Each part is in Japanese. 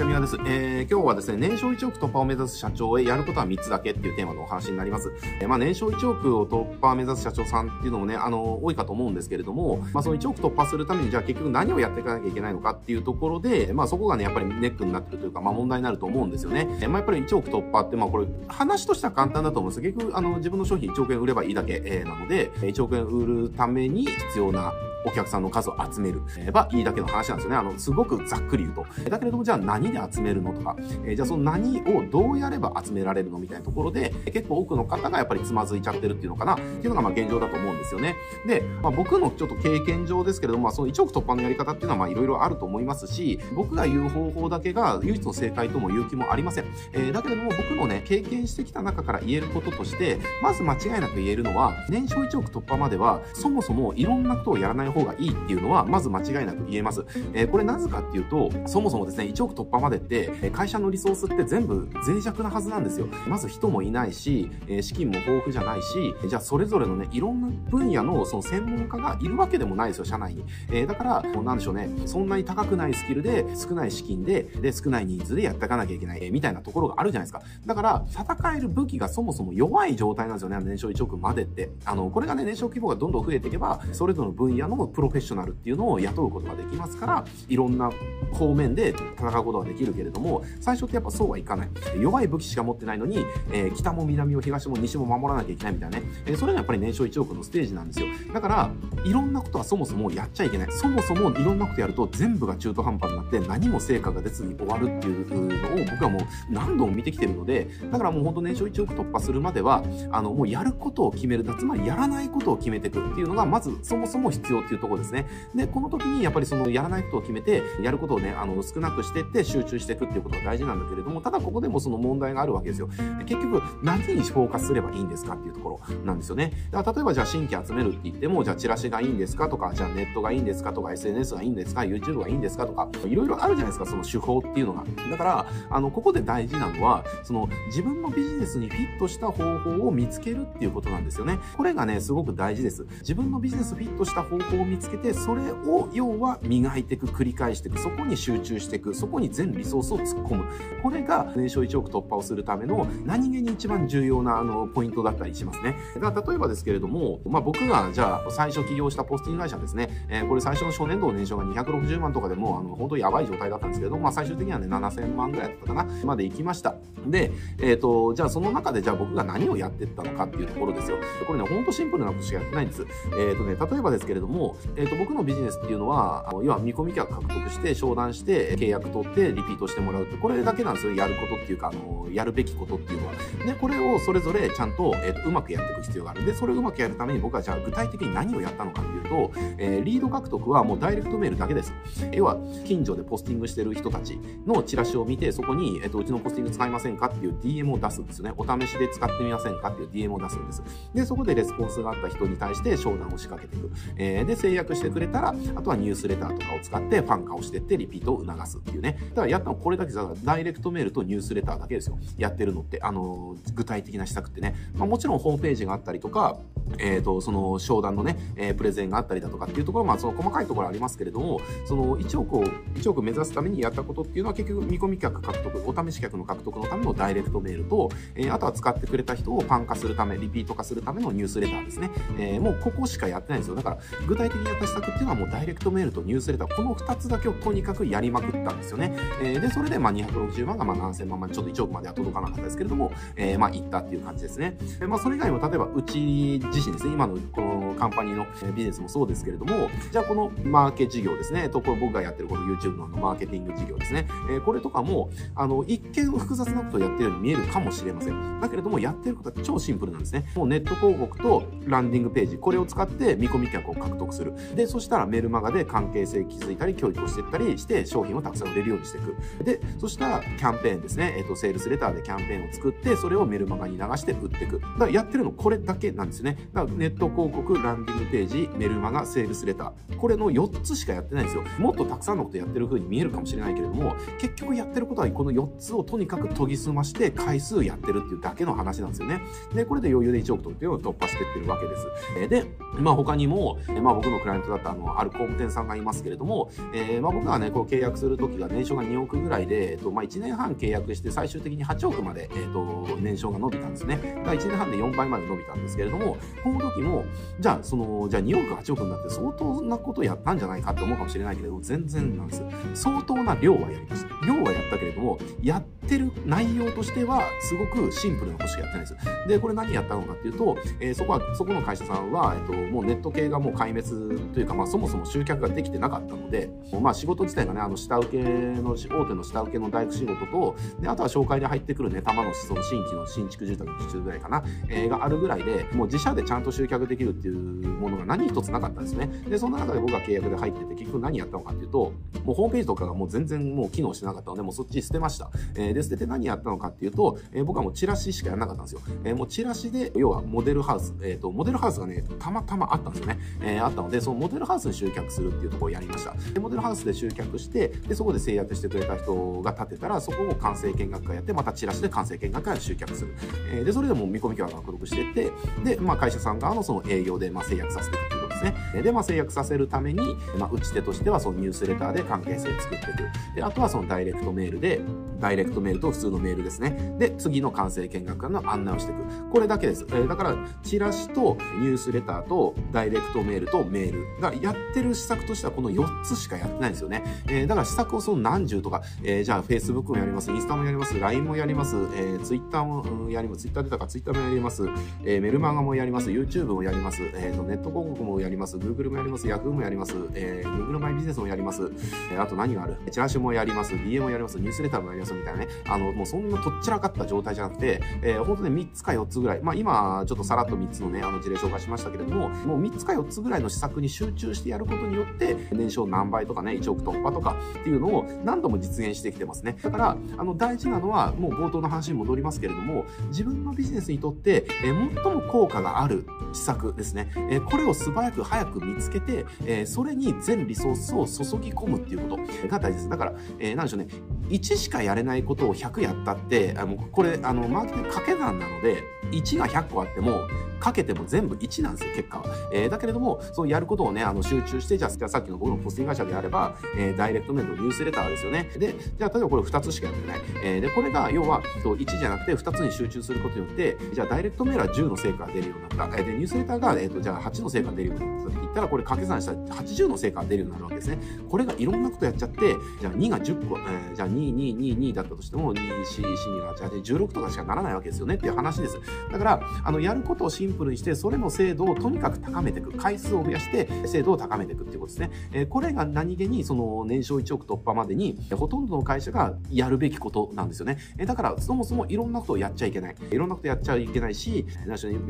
ちは、みわです。えー、今日はですね、年商1億突破を目指す社長へやることは3つだけっていうテーマのお話になります。えー、まあ、年商1億を突破を目指す社長さんっていうのもね、あの、多いかと思うんですけれども、まあ、その1億突破するために、じゃあ結局何をやっていかなきゃいけないのかっていうところで、まあ、そこがね、やっぱりネックになってるというか、まあ、問題になると思うんですよね。えー、まあ、やっぱり1億突破って、まあ、これ、話としては簡単だと思うんです結局、あの、自分の商品1億円売ればいいだけ、えー、なので、1億円売るために必要なお客さんの数を集める、えばいいだけの話なんですよね。あの、すごくざっくり言うと。だけれども、じゃあ何で集めるのとか、えー、じゃあその何をどうやれば集められるのみたいなところで、結構多くの方がやっぱりつまずいちゃってるっていうのかな、っていうのがまあ現状だと思うんですよね。で、まあ、僕のちょっと経験上ですけれども、まあ、その1億突破のやり方っていうのはまあいろいろあると思いますし、僕が言う方法だけが唯一の正解とも言う気もありません。えー、だけれども僕のね、経験してきた中から言えることとして、まず間違いなく言えるのは、年商1億突破までは、そもそもいろんなことをやらない方がいいっていうのは、まず間違いなく言えます。えー、これなぜかっていうと、そもそもですね、1億突破までって、会社のリソースって全部脆弱なはずなんですよ。まず人もいないし、え資金も豊富じゃないし、じゃあそれぞれのね、いろんな分野のその専門家がいるわけでもないですよ、社内に。えー、だから、なんでしょうね、そんなに高くないスキルで、少ない資金で、で、少ない人数でやっていかなきゃいけない、えー、みたいなところがあるじゃないですか。だから、戦える武器がそもそも弱い状態なんですよね、年商1億までって。あの、これがね、年商規模がどんどん増えていけば、それぞれの分野のプロフェッショナルっていうのを雇うことができますから、いろんな方面で戦うことができるけれども、最初ってやっぱそうはいかない。弱い武器しか持ってないのに、えー、北も南も東も西も守らなきゃいけないみたいなね。えー、それがやっぱり年商1億のステージなんですよ。だから、いろんなことはそもそもやっちゃいけない。そもそもいろんなことやると全部が中途半端になって何も成果が出ずに終わるっていうのを僕はもう何度も見てきてるので、だからもう本当年商1億突破するまでは、あの、もうやることを決める。つまりやらないことを決めていくっていうのが、まずそもそも必要っていうところですね。で、この時にやっぱりそのやらないことを決めて、やることをね、あの、少なくしてって集中していくっていうことが大事なんだけれども、ただここでもその問題があるわけですよ。結局、何にフォーカスすればいいんですかっていうところなんですよね。だから例えばじゃあ新規集めるって言っても、じゃあチラシがいいんですか？とか、じゃあネットがいいんですか？とか、SNS がいいんですか、YouTube がいいんですか？とか、いろいろあるじゃないですか、その手法っていうのが。だから、あの、ここで大事なのは、その自分のビジネスにフィットした方法を見つけるっていうことなんですよね。これがね、すごく大事です。自分のビジネスフィットした方法を見つけて、それを要は磨いていく、繰り返していく、そこに集中していく、そこに全リソースを突っ込む。これが年商1億突破をするための何気に一番重要なあのポイントだったりしますね。だ例えばですけれども、まあ、僕がじゃあ最初起業したポスティング会社ですね、えー、これ最初の初年度の年商が260万とかでもあの本当やばい状態だったんですけど、まあ、最終的にはね7000万ぐらいだったかなまで行きました。で、えっ、ー、とじゃあその中でじゃあ僕が何をやってったのかっていうところですよ。これね、ほんとシンプルなことしかやってないんです。えっ、ー、とね、例えばですけれども、えっ、と僕のビジネスっていうのは、要は見込み客獲得して商談して契約取ってリピートしてもらうってこれだけなんですよ。やることっていうかあのやるべきことっていうのは。でこれをそれぞれちゃんと,、えーと、うまくやっていく必要がある。でそれをうまくやるために僕はじゃあ具体的に何をやったのかっていうと、えー、リード獲得はもうダイレクトメールだけです。要は近所でポスティングしてる人たちのチラシを見てそこに、えーと、うちのポスティング使いませんかっていう DM を出すんですよね。お試しで使ってみませんかっていう DM を出すんです。でそこでレスポンスがあった人に対して商談を仕掛けていく、えー、で制約してくれたらあとはニュースレターとかを使ってファン化をしてってリピートを促すっていうねだからやったのこれだけダイレクトメールとニュースレターだけですよやってるのってあの具体的な施策ってね、まあ、もちろんホームページがあったりとかえっ、ー、と、その商談のね、えー、プレゼンがあったりだとかっていうところ、まあ、その細かいところありますけれども、その1億を、1億目指すためにやったことっていうのは結局見込み客獲得、お試し客の獲得のためのダイレクトメールと、えー、あとは使ってくれた人をファン化するため、リピート化するためのニュースレターですね。えー、もうここしかやってないんですよ。だから、具体的にやった施策っていうのはもうダイレクトメールとニュースレター、この2つだけをとにかくやりまくったんですよね。えー、で、それでまあ260万がまあ何千万まで、ちょっと1億までは届かなかったですけれども、えー、まあ行ったっていう感じですね。えー、まあそれ以外も例えばうち自身ですね、今のこのカンパニーのビジネスもそうですけれども、じゃあこのマーケ事業ですね、ところ僕がやってるこの YouTube のマーケティング事業ですね、えー、これとかも、あの、一見複雑なことをやってるように見えるかもしれません。だけれども、やってることは超シンプルなんですね。もうネット広告とランディングページ、これを使って見込み客を獲得する。で、そしたらメルマガで関係性築いたり、教育をしていったりして、商品をたくさん売れるようにしていく。で、そしたらキャンペーンですね、えっ、ー、と、セールスレターでキャンペーンを作って、それをメルマガに流して売っていく。だからやってるのこれだけなんですね。だからネット広告、ランディングページ、メルマガ、セールスレター。これの4つしかやってないんですよ。もっとたくさんのことやってる風に見えるかもしれないけれども、結局やってることはこの4つをとにかく研ぎ澄まして回数やってるっていうだけの話なんですよね。で、これで余裕で1億とっていうのを突破してってるわけです。えで、まあ他にも、まあ僕のクライアントだったあの、ある工務店さんがいますけれども、えー、まあ僕がね、こう契約するときが年商が2億ぐらいで、えっと、まあ1年半契約して最終的に8億まで、えっと、年商が伸びたんですね。だから1年半で4倍まで伸びたんですけれども、この時も、じゃあ、その、じゃあ2億8億になって相当なことやったんじゃないかって思うかもしれないけれど、全然なんです。相当な量はやりました。量はやったけれども、やってる内容としては、すごくシンプルなことしかやってないです。で、これ何やったのかっていうと、えー、そこは、そこの会社さんは、えっと、もうネット系がもう壊滅というか、まあそもそも集客ができてなかったので、まあ仕事自体がね、あの下請けの、大手の下請けの大工仕事と、で、あとは紹介で入ってくるね、玉のその新規の新築住宅の受注ぐらいかな、えー、があるぐらいで、もう自社でちゃんと集客できるっていうものが何一つなかったんですね。で、その中で僕が契約で入ってて、結局何やったのかっていうと、もうホームページとかがもう全然もう機能してなかったので、もうそっち捨てました。えー、で、捨てて何やったのかっていうと、えー、僕はもうチラシしかやらなかったんですよ。えー、もうチラシで、要はモデルハウス、え、ー、と、モデルハウスがね、たまたまあったんですよね。えー、あったので、そのモデルハウスに集客するっていうところをやりました。で、モデルハウスで集客して、で、そこで制約してくれた人が立てたら、そこを完成見学会やって、またチラシで完成見学会で集客する。えー、で、それでも見込み客が獲得していって、で、まあ会社さん側のその営業で、まあ制約させていくっていうことですね。で、まあ制約させるために、まあ打ち手としてはそのニュースレターで関係性作っていく。で、あとはそのダイレクトメールで、ダイレクトメールと普通のメールですね。で、次の完成見学会の案内をしていく。これだけです。えー、だから、チラシとニュースレターとダイレクトメールとメールがやってる施策としてはこの4つしかやってないんですよね。えー、だから施策をその何十とか、えー、じゃあ Facebook もやります、インスタもやります、LINE もやります、えー、Twitter もやります、Twitter 出たか Twitter もやります、えー、メルマガもやります、YouTube もやります、えーと、ネット広告もやります、Google もやります、Yahoo もやります、えー、Google マイビジネスもやります、えー、あと何がある？チラシもやります、DM もやります、ニュースレターもやります。みたいなね。あの、もうそんなとっちらかった状態じゃなくて、えー、本当に3つか4つぐらい。まあ今、ちょっとさらっと3つのね、あの事例紹介しましたけれども、もう3つか4つぐらいの施策に集中してやることによって、年商何倍とかね、1億突破とかっていうのを何度も実現してきてますね。だから、あの、大事なのは、もう冒頭の話に戻りますけれども、自分のビジネスにとって、えー、最も効果がある施策ですね。えー、これを素早く早く見つけて、えー、それに全リソースを注ぎ込むっていうことが大事です。だから、えー、なんでしょうね、1しかやれれないことを100やったって、あのこれ、あの、マーケティング掛け算なので、1が100個あっても、かけても全部1なんですよ、結果は。えー、だけれども、そうやることをね、あの、集中して、じゃあ、さっきの僕のポスティング会社であれば、えー、ダイレクトメールのニュースレターですよね。で、じゃあ、例えばこれ2つしかやってない。えー、で、これが、要は、1じゃなくて2つに集中することによって、じゃあ、ダイレクトメールは10の成果が出るようになった。えー、で、ニュースレターが、えっ、ー、と、じゃあ、8の成果が出るようになったって言ったら、これ掛け算したら80の成果が出るようになるわけですね。これがいろんなことやっちゃって、じゃあ、2が10個、えー、じゃあ、2、2、2、2だったとしても、2、4、4、2が8、16とかしかならないわけですよねっていう話です。だから、あの、やることをシンプルにして、それの精度をとにかく高めていく。回数を増やして、精度を高めていくっていうことですね。えー、これが何気に、その、年商1億突破までに、ほとんどの会社がやるべきことなんですよね。えー、だから、そもそもいろんなことをやっちゃいけない。いろんなことやっちゃいけないし、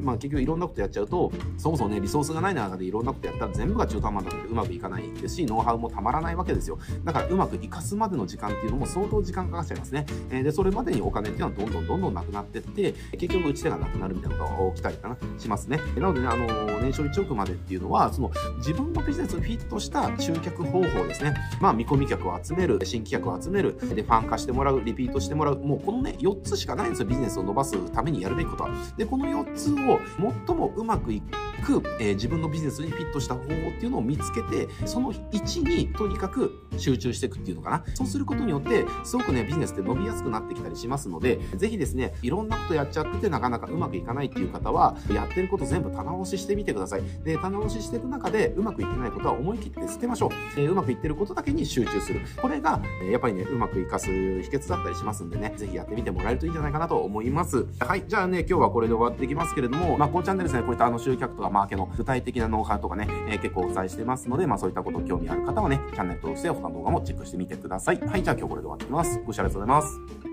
まあ、結局いろんなことやっちゃうと、そもそもね、リソースがない中でいろんなことやったら全部が中途半端になってうまくいかないですし、ノウハウもたまらないわけですよ。だから、うまく活かすまでの時間っていうのも相当時間かかっちゃいますね。えー、で、それまでにお金っていうのはどんどんどんどんなくなってって、結局打ち手がなくなるみたいなことが起きたりかな、しますね。なのでね、あのー、年商1億までっていうのは、その自分のビジネスにフィットした集客方法ですね。まあ、見込み客を集める、新規客を集める、で、ファン化してもらう、リピートしてもらう、もうこのね、4つしかないんですよ、ビジネスを伸ばすためにやるべきことは。で、この4つを最もうまくいく、えー、自分のビジネスにフィットした方法っていうのを見つけて、その1にとにかく集中していくっていうのかな。そうすることによって、すごくね、ビジネスって伸びやすくなってきたりしますので、ぜひですね、いろんなことやっちゃっててなかなかうまくいかないっていう方は、やってること全部棚押ししてみてください。で、棚押ししていく中で、うまくいってないことは思い切って捨てましょう。え、うまくいってることだけに集中する。これが、やっぱりね、うまくいかす秘訣だったりしますんでね、ぜひやってみてもらえるといいんじゃないかなと思います。はい、じゃあね、今日はこれで終わっていきますけれども、まあ、このチャンネルですね、こういったあの集客とかマーケの具体的なノウハウとかね、えー、結構お伝えしてますので、まあ、そういったこと興味ある方はね、チャンネル登録して他の動画もチェックしてみてください。はい、じゃあ今日これで終わっていきます。ご視聴ありがとうございます。